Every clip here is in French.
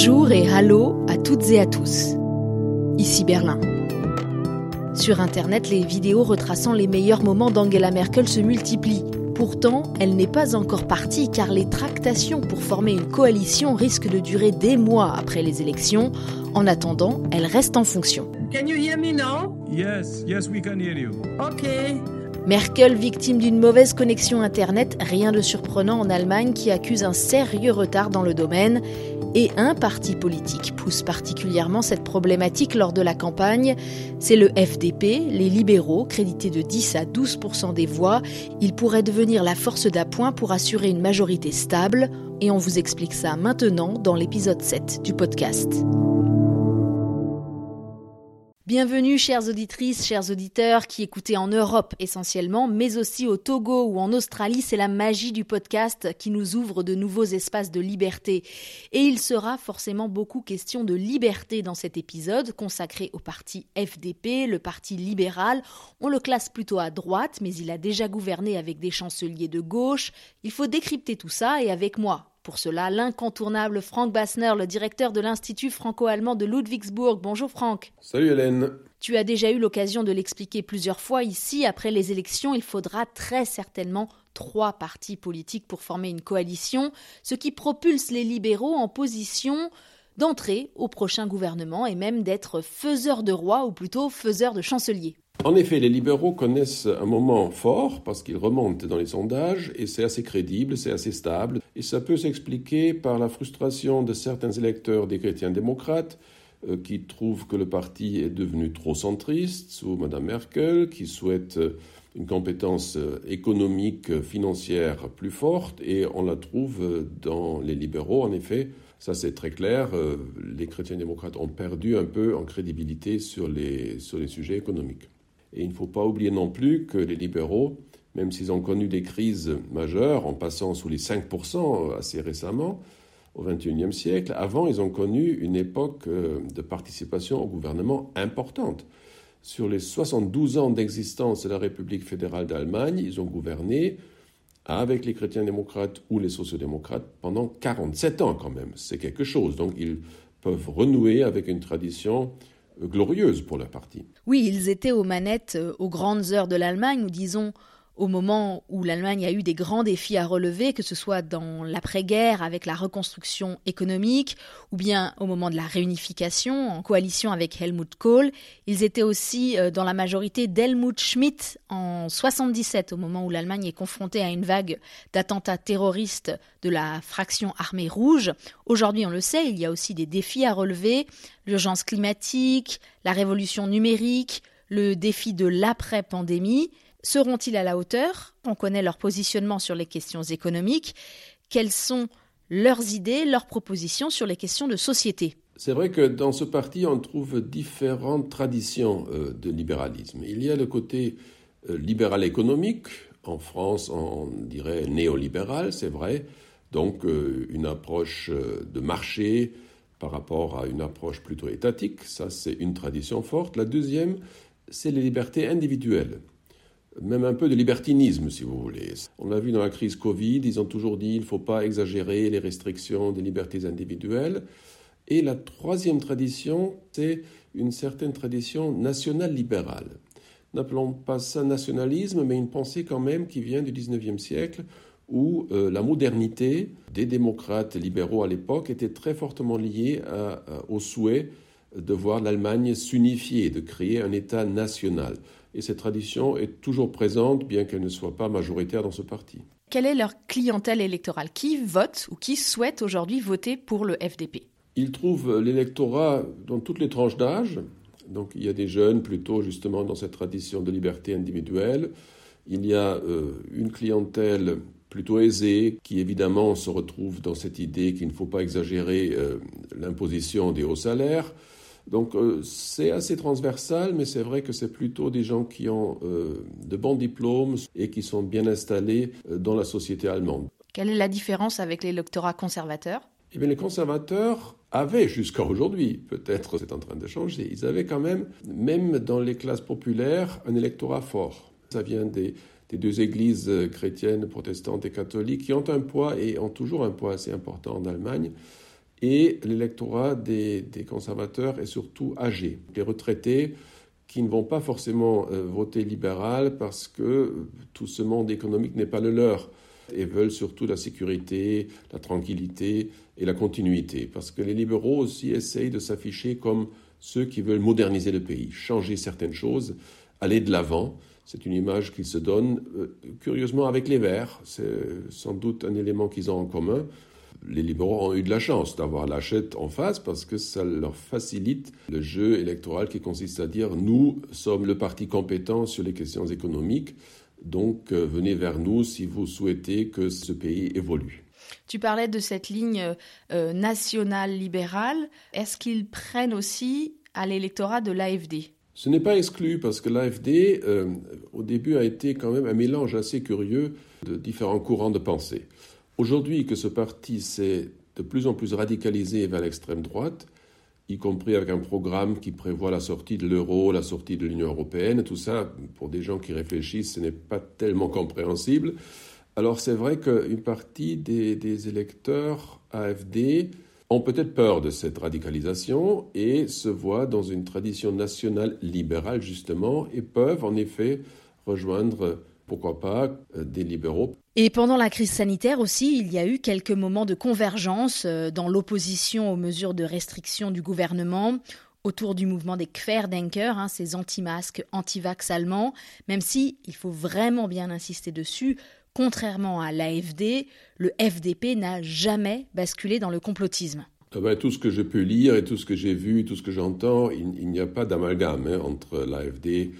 Bonjour et hallo à toutes et à tous. Ici Berlin. Sur Internet, les vidéos retraçant les meilleurs moments d'Angela Merkel se multiplient. Pourtant, elle n'est pas encore partie car les tractations pour former une coalition risquent de durer des mois après les élections. En attendant, elle reste en fonction. Can you hear me now? Yes, yes, we can hear you. Okay. Merkel, victime d'une mauvaise connexion Internet, rien de surprenant en Allemagne qui accuse un sérieux retard dans le domaine. Et un parti politique pousse particulièrement cette problématique lors de la campagne. C'est le FDP, les libéraux, crédités de 10 à 12% des voix. Ils pourraient devenir la force d'appoint pour assurer une majorité stable. Et on vous explique ça maintenant dans l'épisode 7 du podcast. Bienvenue chères auditrices, chers auditeurs qui écoutez en Europe essentiellement, mais aussi au Togo ou en Australie. C'est la magie du podcast qui nous ouvre de nouveaux espaces de liberté. Et il sera forcément beaucoup question de liberté dans cet épisode consacré au parti FDP, le parti libéral. On le classe plutôt à droite, mais il a déjà gouverné avec des chanceliers de gauche. Il faut décrypter tout ça et avec moi, pour cela, l'incontournable Frank Bassner, le directeur de l'Institut franco-allemand de Ludwigsburg. Bonjour Franck. Salut Hélène. Tu as déjà eu l'occasion de l'expliquer plusieurs fois ici. Après les élections, il faudra très certainement trois partis politiques pour former une coalition, ce qui propulse les libéraux en position d'entrer au prochain gouvernement et même d'être faiseurs de roi ou plutôt faiseurs de chancelier. En effet, les libéraux connaissent un moment fort parce qu'ils remontent dans les sondages et c'est assez crédible, c'est assez stable. Et ça peut s'expliquer par la frustration de certains électeurs des chrétiens démocrates euh, qui trouvent que le parti est devenu trop centriste sous Mme Merkel, qui souhaitent euh, une compétence euh, économique, financière plus forte et on la trouve dans les libéraux en effet. Ça, c'est très clair. Les chrétiens démocrates ont perdu un peu en crédibilité sur les, sur les sujets économiques. Et il ne faut pas oublier non plus que les libéraux, même s'ils ont connu des crises majeures en passant sous les 5% assez récemment, au XXIe siècle, avant, ils ont connu une époque euh, de participation au gouvernement importante. Sur les 72 ans d'existence de la République fédérale d'Allemagne, ils ont gouverné avec les chrétiens démocrates ou les sociodémocrates pendant 47 ans quand même. C'est quelque chose. Donc ils peuvent renouer avec une tradition glorieuse pour la partie. Oui, ils étaient aux manettes euh, aux grandes heures de l'Allemagne, ou disons au moment où l'Allemagne a eu des grands défis à relever, que ce soit dans l'après-guerre avec la reconstruction économique, ou bien au moment de la réunification en coalition avec Helmut Kohl. Ils étaient aussi euh, dans la majorité d'Helmut Schmidt en 77, au moment où l'Allemagne est confrontée à une vague d'attentats terroristes de la fraction armée rouge. Aujourd'hui, on le sait, il y a aussi des défis à relever, l'urgence climatique, la révolution numérique, le défi de l'après-pandémie. Seront-ils à la hauteur? On connaît leur positionnement sur les questions économiques. Quelles sont leurs idées, leurs propositions sur les questions de société? C'est vrai que dans ce parti, on trouve différentes traditions euh, de libéralisme. Il y a le côté euh, libéral économique. En France, on dirait néolibéral, c'est vrai. Donc euh, une approche de marché par rapport à une approche plutôt étatique. Ça, c'est une tradition forte. La deuxième, c'est les libertés individuelles même un peu de libertinisme, si vous voulez. On l'a vu dans la crise Covid, ils ont toujours dit il ne faut pas exagérer les restrictions des libertés individuelles. Et la troisième tradition, c'est une certaine tradition nationale libérale. N'appelons pas ça nationalisme, mais une pensée quand même qui vient du 19e siècle, où euh, la modernité des démocrates libéraux à l'époque était très fortement liée au souhait de voir l'Allemagne s'unifier, de créer un État national et cette tradition est toujours présente, bien qu'elle ne soit pas majoritaire dans ce parti. Quelle est leur clientèle électorale? Qui vote ou qui souhaite aujourd'hui voter pour le FDP Ils trouvent l'électorat dans toutes les tranches d'âge. Donc il y a des jeunes plutôt justement dans cette tradition de liberté individuelle. Il y a euh, une clientèle plutôt aisée qui évidemment se retrouve dans cette idée qu'il ne faut pas exagérer euh, l'imposition des hauts salaires. Donc euh, c'est assez transversal, mais c'est vrai que c'est plutôt des gens qui ont euh, de bons diplômes et qui sont bien installés euh, dans la société allemande. Quelle est la différence avec l'électorat conservateur eh bien, les conservateurs avaient jusqu'à aujourd'hui, peut-être c'est en train de changer, ils avaient quand même, même dans les classes populaires, un électorat fort. Ça vient des, des deux églises chrétiennes, protestantes et catholiques, qui ont un poids et ont toujours un poids assez important en Allemagne Et l'électorat des, conservateurs est surtout âgé. Les retraités qui ne vont pas forcément euh, voter libéral parce que tout ce monde économique n'est pas le leur et veulent surtout la sécurité, la tranquillité et la continuité. Parce que les libéraux aussi essayent de s'afficher comme ceux qui veulent moderniser le pays, changer certaines choses, aller de l'avant. C'est une image qu'ils se donnent euh, curieusement avec les Verts. C'est sans doute un élément qu'ils ont en commun. Les libéraux ont eu de la chance d'avoir l'achète en face parce que ça leur facilite le jeu électoral qui consiste à dire nous sommes le parti compétent sur les questions économiques, donc euh, venez vers nous si vous souhaitez que ce pays évolue. Tu parlais de cette ligne euh, nationale libérale. Est-ce qu'ils prennent aussi à l'électorat de l'AFD Ce n'est pas exclu parce que l'AFD, euh, au début, a été quand même un mélange assez curieux de différents courants de pensée. Aujourd'hui, que ce parti s'est de plus en plus radicalisé vers l'extrême droite, y compris avec un programme qui prévoit la sortie de l'euro, la sortie de l'Union européenne. Tout ça, pour des gens qui réfléchissent, ce n'est pas tellement compréhensible. Alors c'est vrai qu'une partie des, électeurs AFD ont peut-être peur de cette radicalisation et se voient dans une tradition nationale libérale justement et peuvent en effet rejoindre, pourquoi pas, euh, des libéraux. Et pendant la crise sanitaire aussi, il y a eu quelques moments de convergence euh, dans l'opposition aux mesures de restriction du gouvernement autour du mouvement des Querdenker, hein, ces anti-masques, anti-vax allemands, même si, il faut vraiment bien insister dessus, contrairement à l'AFD, le FDP n'a jamais basculé dans le complotisme. Ah ben, tout ce que je peux lire et tout ce que j'ai vu, tout ce que j'entends, il, n'y a pas d'amalgame hein, entre l'AFD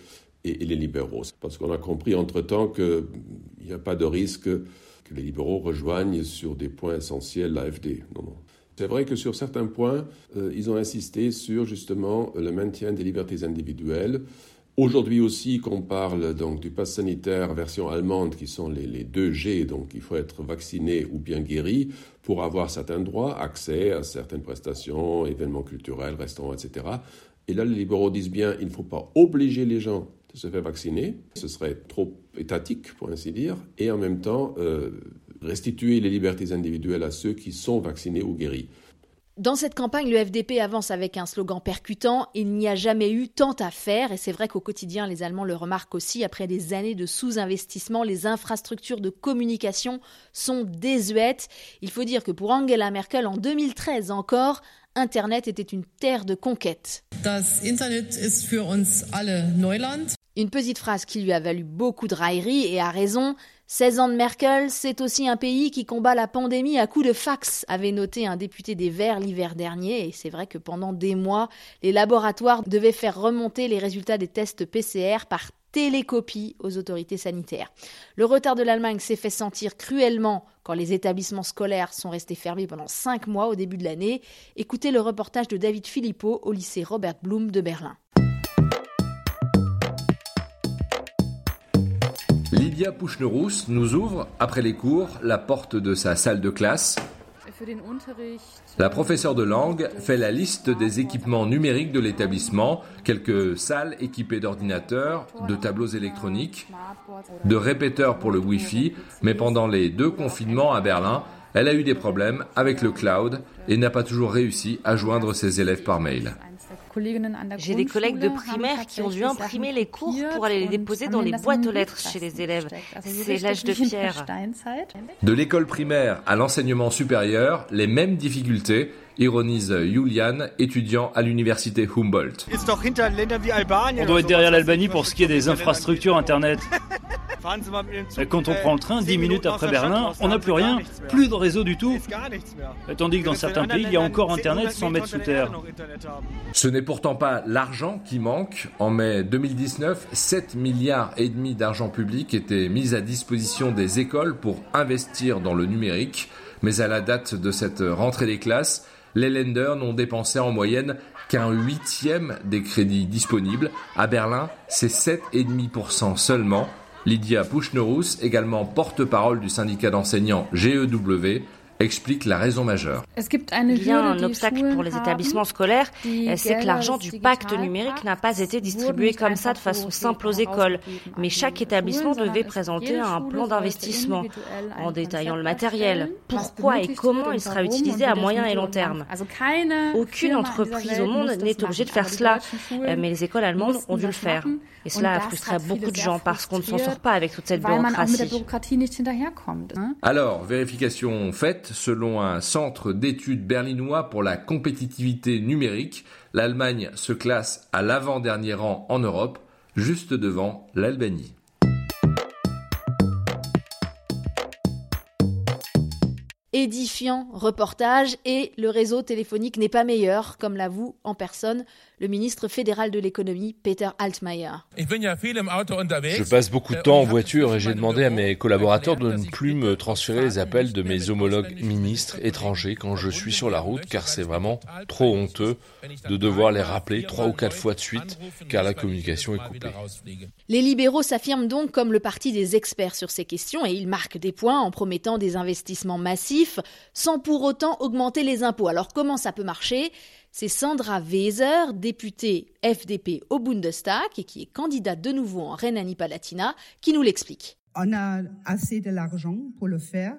et, les libéraux. Parce qu'on a compris entre-temps qu'il n'y a pas de risque que les libéraux rejoignent sur des points essentiels l'AFD. Non, non. C'est vrai que sur certains points, euh, ils ont insisté sur justement le maintien des libertés individuelles. Aujourd'hui aussi, qu'on parle donc du pass sanitaire version allemande, qui sont les, les 2 G, donc il faut être vacciné ou bien guéri pour avoir certains droits, accès à certaines prestations, événements culturels, restaurants, etc. Et là, les libéraux disent bien, il ne faut pas obliger les gens de se faire vacciner, ce serait trop étatique pour ainsi dire, et en même temps euh, restituer les libertés individuelles à ceux qui sont vaccinés ou guéris. Dans cette campagne, le FDP avance avec un slogan percutant Il n'y a jamais eu tant à faire. Et c'est vrai qu'au quotidien, les Allemands le remarquent aussi. Après des années de sous-investissement, les infrastructures de communication sont désuètes. Il faut dire que pour Angela Merkel, en 2013 encore, Internet était une terre de conquête. Das Internet ist für uns alle Neuland. Une petite phrase qui lui a valu beaucoup de railleries et a raison. 16 ans de Merkel, c'est aussi un pays qui combat la pandémie à coups de fax, avait noté un député des Verts l'hiver dernier. Et c'est vrai que pendant des mois, les laboratoires devaient faire remonter les résultats des tests PCR par télécopie aux autorités sanitaires. Le retard de l'Allemagne s'est fait sentir cruellement quand les établissements scolaires sont restés fermés pendant cinq mois au début de l'année. Écoutez le reportage de David Philippot au lycée Robert Blum de Berlin. Lydia Pouchnerous nous ouvre, après les cours, la porte de sa salle de classe. La professeure de langue fait la liste des équipements numériques de l'établissement, quelques salles équipées d'ordinateurs, de tableaux électroniques, de répéteurs pour le Wi-Fi, mais pendant les deux confinements à Berlin, elle a eu des problèmes avec le cloud et n'a pas toujours réussi à joindre ses élèves par mail. J'ai des collègues de primaire qui ont dû imprimer les cours pour aller les déposer dans les boîtes aux lettres chez les élèves. C'est l'âge de pierre. De l'école primaire à l'enseignement supérieur, les mêmes difficultés, ironise Julian, étudiant à l'université Humboldt. On doit être derrière l'Albanie pour ce qui est des infrastructures Internet. Quand on prend le train, 10 minutes après Berlin, on n'a plus rien, plus de réseau du tout. Tandis que dans certains pays, il y a encore Internet sans mettre sous terre. Ce n'est pourtant pas l'argent qui manque. En mai 2019, 7 milliards et demi d'argent public étaient mis à disposition des écoles pour investir dans le numérique. Mais à la date de cette rentrée des classes, les lenders n'ont dépensé en moyenne qu'un huitième des crédits disponibles. À Berlin, c'est 7,5% seulement. Lydia Pouchnerous, également porte-parole du syndicat d'enseignants GEW, explique la raison majeure. Il y a un obstacle pour les établissements scolaires, c'est que l'argent du pacte numérique n'a pas été distribué comme ça de façon simple aux écoles, mais chaque établissement devait présenter un plan d'investissement en détaillant le matériel, pourquoi et comment il sera utilisé à moyen et long terme? Aucune entreprise au monde n'est obligée de faire cela, mais les écoles allemandes ont dû le faire. Et cela a frustré beaucoup de gens parce qu'on ne s'en sort pas avec toute cette bureaucratie. Alors, vérification faite, selon un centre d'études berlinois pour la compétitivité numérique, l'Allemagne se classe à l'avant-dernier rang en Europe, juste devant l'Albanie. Édifiant reportage et le réseau téléphonique n'est pas meilleur, comme l'avoue en personne le ministre fédéral de l'économie, Peter Altmaier. Je passe beaucoup de temps en voiture et j'ai demandé à mes collaborateurs de ne plus me transférer les appels de mes homologues ministres étrangers quand je suis sur la route, car c'est vraiment trop honteux de devoir les rappeler trois ou quatre fois de suite, car la communication est coupée. Les libéraux s'affirment donc comme le parti des experts sur ces questions et ils marquent des points en promettant des investissements massifs sans pour autant augmenter les impôts. Alors comment ça peut marcher? C'est Sandra Weser, députée FDP au Bundestag et qui est candidate de nouveau en Rhénanie-Palatinat, qui nous l'explique. On a assez de l'argent pour le faire,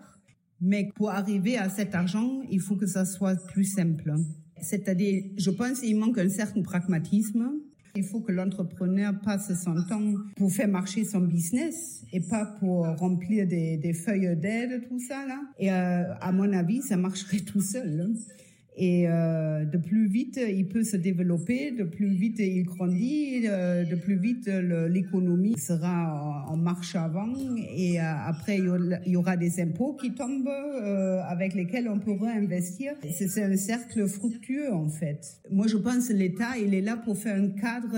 mais pour arriver à cet argent, il faut que ça soit plus simple. C'est-à-dire, je pense qu'il manque un certain pragmatisme. Il faut que l'entrepreneur passe son temps pour faire marcher son business et pas pour remplir des, feuilles d'aide, tout ça là. Et euh, à mon avis, ça marcherait tout seul. Hein. Et euh, de plus vite il peut se développer, de plus vite il grandit, euh, de plus vite l'économie sera en marche avant. Et euh, après, il y aura des impôts qui tombent avec lesquels on pourra investir. C'est un cercle fructueux en fait. Moi, je pense que l'État, il est là pour faire un cadre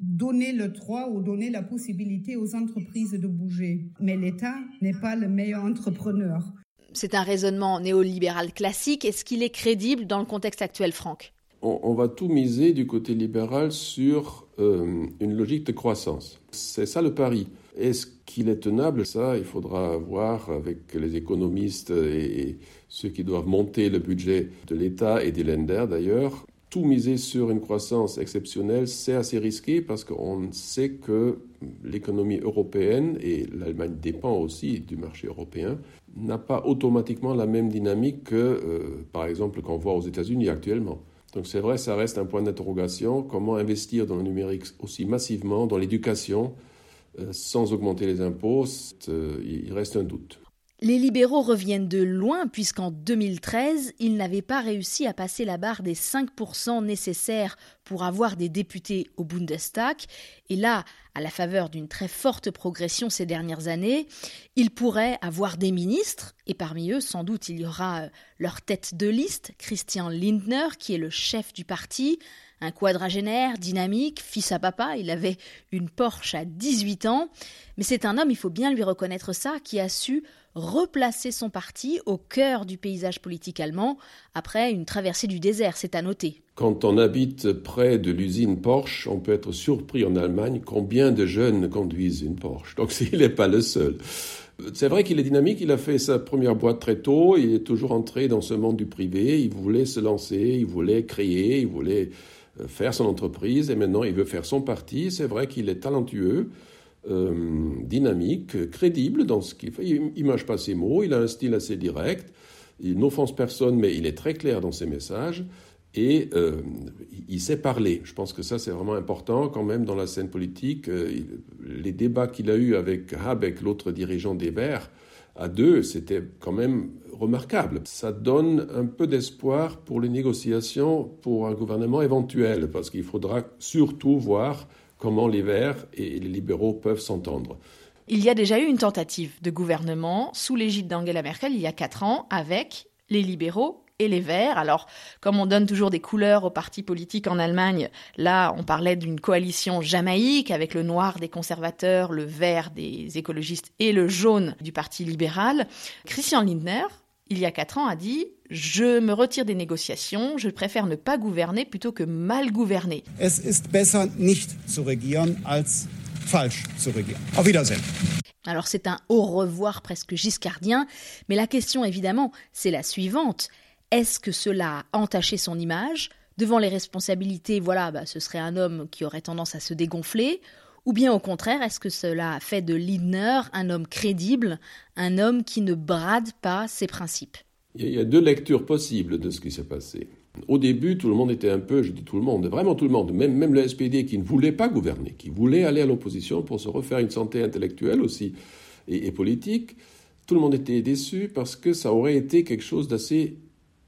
donner le droit ou donner la possibilité aux entreprises de bouger. Mais l'État n'est pas le meilleur entrepreneur c'est un raisonnement néolibéral classique. Est-ce qu'il est crédible dans le contexte actuel, Franck? On, va tout miser du côté libéral sur euh, une logique de croissance. C'est ça le pari. Est-ce qu'il est tenable? Ça, il faudra voir avec les économistes et, ceux qui doivent monter le budget de l'État et des lenders d'ailleurs tout miser sur une croissance exceptionnelle, c'est assez risqué parce qu'on sait que l'économie européenne, et l'Allemagne dépend aussi du marché européen, n'a pas automatiquement la même dynamique que, euh, par exemple, qu'on voit aux États-Unis actuellement. Donc c'est vrai, ça reste un point d'interrogation. Comment investir dans le numérique aussi massivement, dans l'éducation, euh, sans augmenter les impôts? Euh, Il reste un doute. Les libéraux reviennent de loin puisqu'en 2013, ils n'avaient pas réussi à passer la barre des 5% nécessaires pour avoir des députés au Bundestag. Et là, à la faveur d'une très forte progression ces dernières années, ils pourraient avoir des ministres, et parmi eux, sans doute, il y aura euh, leur tête de liste, Christian Lindner, qui est le chef du parti, un quadragénaire, dynamique, fils à papa, il avait une Porsche à 18 ans, mais c'est un homme, il faut bien lui reconnaître ça, qui a su replacer son parti au cœur du paysage politique allemand après une traversée du désert, c'est à noter. Quand on habite près de l'usine Porsche, on peut être surpris en Allemagne combien de jeunes conduisent une Porsche. Donc il n'est pas le seul. C'est vrai qu'il est dynamique, il a fait sa première boîte très tôt, il est toujours entré dans ce monde du privé, il voulait se lancer, il voulait créer, il voulait euh, faire son entreprise et maintenant il veut faire son parti. C'est vrai qu'il est talentueux. Euh, dynamique, crédible dans ce qu'il fait. Il mâche pas ses mots, il a un style assez direct, il n'offense personne, mais il est très clair dans ses messages et euh, il sait parler. Je pense que ça, c'est vraiment important quand même dans la scène politique. Euh, les débats qu'il a eus avec Habeck, l'autre dirigeant des Verts, à deux, c'était quand même remarquable. Ça donne un peu d'espoir pour les négociations pour un gouvernement éventuel, parce qu'il faudra surtout voir comment les Verts et les libéraux peuvent s'entendre. Il y a déjà eu une tentative de gouvernement sous l'égide d'Angela Merkel il y a quatre ans avec les libéraux et les Verts. Alors, comme on donne toujours des couleurs aux partis politiques en Allemagne, là, on parlait d'une coalition jamaïque avec le noir des conservateurs, le vert des écologistes et le jaune du Parti libéral. Christian Lindner, il y a quatre ans, a dit Je me retire des négociations, je préfère ne pas gouverner plutôt que mal gouverner. Es ist besser nicht zu regieren als falsch zu regieren. Auf Wiedersehen. Alors c'est un au revoir presque giscardien, mais la question évidemment, c'est la suivante. Est-ce que cela a entaché son image? Devant les responsabilités, voilà, bah, ce serait un homme qui aurait tendance à se dégonfler, ou bien au contraire, est-ce que cela a fait de Lindner un homme crédible, un homme qui ne brade pas ses principes? Il y a deux lectures possibles de ce qui s'est passé. Au début, tout le monde était un peu, je dis tout le monde, vraiment tout le monde, même, même le SPD qui ne voulait pas gouverner, qui voulait aller à l'opposition pour se refaire une santé intellectuelle aussi et, politique. Tout le monde était déçu parce que ça aurait été quelque chose d'assez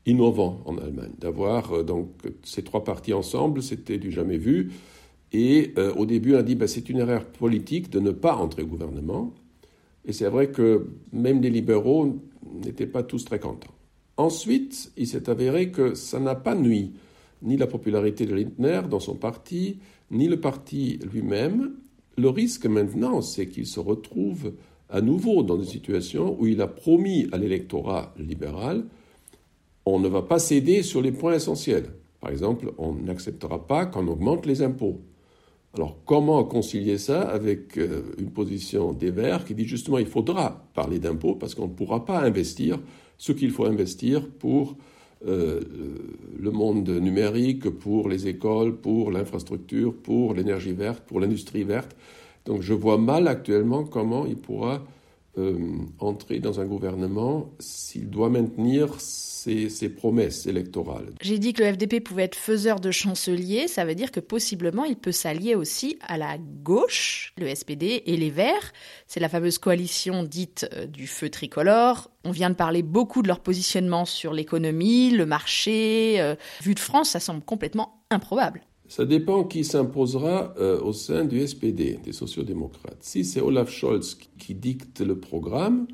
innovant en Allemagne. D'avoir euh, donc ces trois partis ensemble, c'était du jamais vu. Et euh, au début, on a dit ben, c'est une erreur politique de ne pas entrer au gouvernement. Et c'est vrai que même les libéraux n'étaient pas tous très contents. Ensuite, il s'est avéré que ça n'a pas nui ni la popularité de Lindner dans son parti, ni le parti lui-même. Le risque maintenant, c'est qu'il se retrouve à nouveau dans une situation où il a promis à l'électorat libéral on ne va pas céder sur les points essentiels. Par exemple, on n'acceptera pas qu'on augmente les impôts. Alors comment concilier ça avec euh, une position des Verts qui dit justement il faudra parler d'impôts parce qu'on ne pourra pas investir ce qu'il faut investir pour euh, le monde numérique, pour les écoles, pour l'infrastructure, pour l'énergie verte, pour l'industrie verte. Donc je vois mal actuellement comment il pourra euh, entrer dans un gouvernement s'il doit maintenir ses, promesses électorales. J'ai dit que le FDP pouvait être faiseur de chancelier, ça veut dire que possiblement il peut s'allier aussi à la gauche, le SPD et les Verts. C'est la fameuse coalition dite euh, du feu tricolore. On vient de parler beaucoup de leur positionnement sur l'économie, le marché. Euh, vu de France, ça semble complètement improbable. Ça dépend qui s'imposera euh, au sein du SPD, des sociodémocrates. Si c'est Olaf Scholz qui dicte le programme,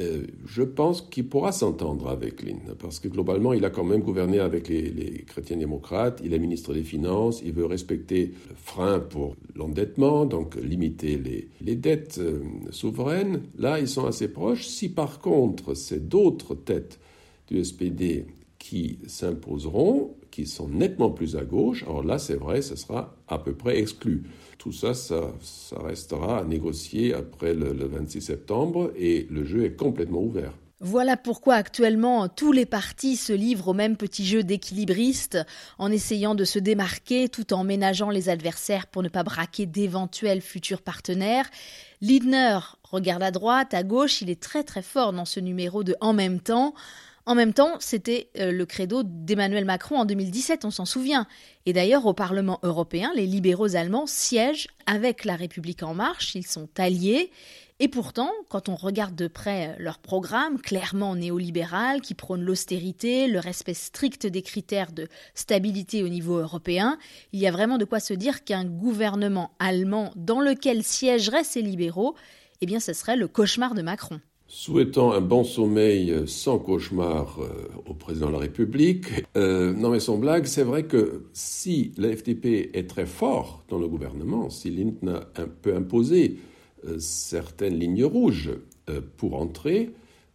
euh, je pense qu'il pourra s'entendre avec Lindner, parce que globalement, il a quand même gouverné avec les, chrétiens démocrates, il est ministre des Finances, il veut respecter le frein pour l'endettement, donc limiter les, les dettes euh, souveraines. Là, ils sont assez proches. Si par contre, c'est d'autres têtes du SPD qui s'imposeront, qui sont nettement plus à gauche, alors là, c'est vrai, ce sera à peu près exclu. Tout ça, ça, restera à négocier après le, 26 septembre et le jeu est complètement ouvert. Voilà pourquoi actuellement tous les partis se livrent au même petit jeu d'équilibriste en essayant de se démarquer tout en ménageant les adversaires pour ne pas braquer d'éventuels futurs partenaires. Lidner regarde à droite, à gauche, il est très très fort dans ce numéro de En même temps. En même temps, c'était euh, le credo d'Emmanuel Macron en 2017, on s'en souvient. Et d'ailleurs, au Parlement européen, les libéraux allemands siègent avec la République en marche, ils sont alliés. Et pourtant, quand on regarde de près euh, leur programme, clairement néolibéral, qui prône l'austérité, le respect strict des critères de stabilité au niveau européen, il y a vraiment de quoi se dire qu'un gouvernement allemand dans lequel siégeraient ces libéraux, eh bien, ce serait le cauchemar de Macron. Souhaitant un bon sommeil sans cauchemar euh, au président de la République, euh, non mais sans blague, c'est vrai que si la FDP est très fort dans le gouvernement, si Lindner peut imposer euh, certaines lignes rouges pour entrer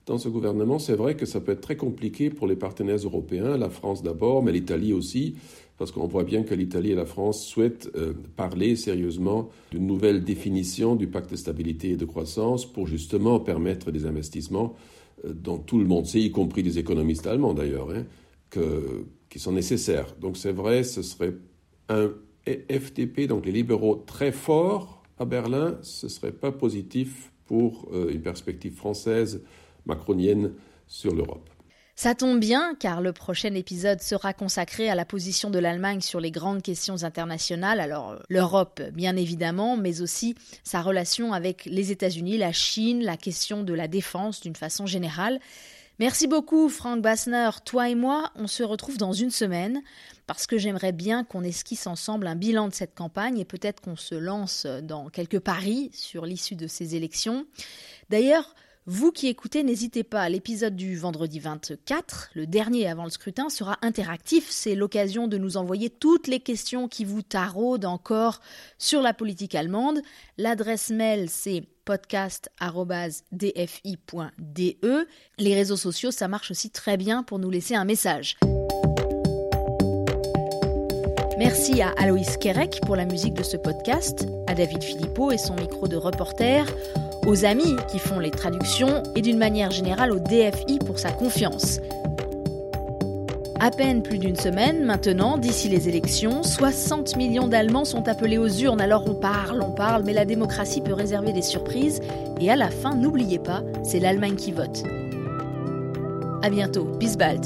dans ce gouvernement, c'est vrai que ça peut être très compliqué pour les partenaires européens, la France d'abord, mais l'Italie aussi, parce qu'on voit bien que l'Italie et la France souhaitent euh, parler sérieusement d'une nouvelle définition du pacte de stabilité et de croissance pour justement permettre des investissements euh, dont tout le monde sait, y compris des économistes allemands d'ailleurs, hein, qui sont nécessaires. Donc c'est vrai, ce serait un FTP, donc les libéraux très forts à Berlin, ce ne serait pas positif pour euh, une perspective française macronienne sur l'Europe. Ça tombe bien car le prochain épisode sera consacré à la position de l'Allemagne sur les grandes questions internationales, alors l'Europe bien évidemment, mais aussi sa relation avec les États-Unis, la Chine, la question de la défense d'une façon générale. Merci beaucoup Frank Bassner, toi et moi, on se retrouve dans une semaine parce que j'aimerais bien qu'on esquisse ensemble un bilan de cette campagne et peut-être qu'on se lance dans quelques paris sur l'issue de ces élections. D'ailleurs, vous qui écoutez, n'hésitez pas, l'épisode du vendredi 24, le dernier avant le scrutin, sera interactif. C'est l'occasion de nous envoyer toutes les questions qui vous taraudent encore sur la politique allemande. L'adresse mail, c'est podcast.dfi.de. Les réseaux sociaux, ça marche aussi très bien pour nous laisser un message. Merci à Aloïs Kerek pour la musique de ce podcast, à David Philippot et son micro de reporter aux amis qui font les traductions et d'une manière générale au DFI pour sa confiance. À peine plus d'une semaine maintenant, d'ici les élections, 60 millions d'Allemands sont appelés aux urnes. Alors on parle, on parle, mais la démocratie peut réserver des surprises. Et à la fin, n'oubliez pas, c'est l'Allemagne qui vote. À bientôt, bis bald.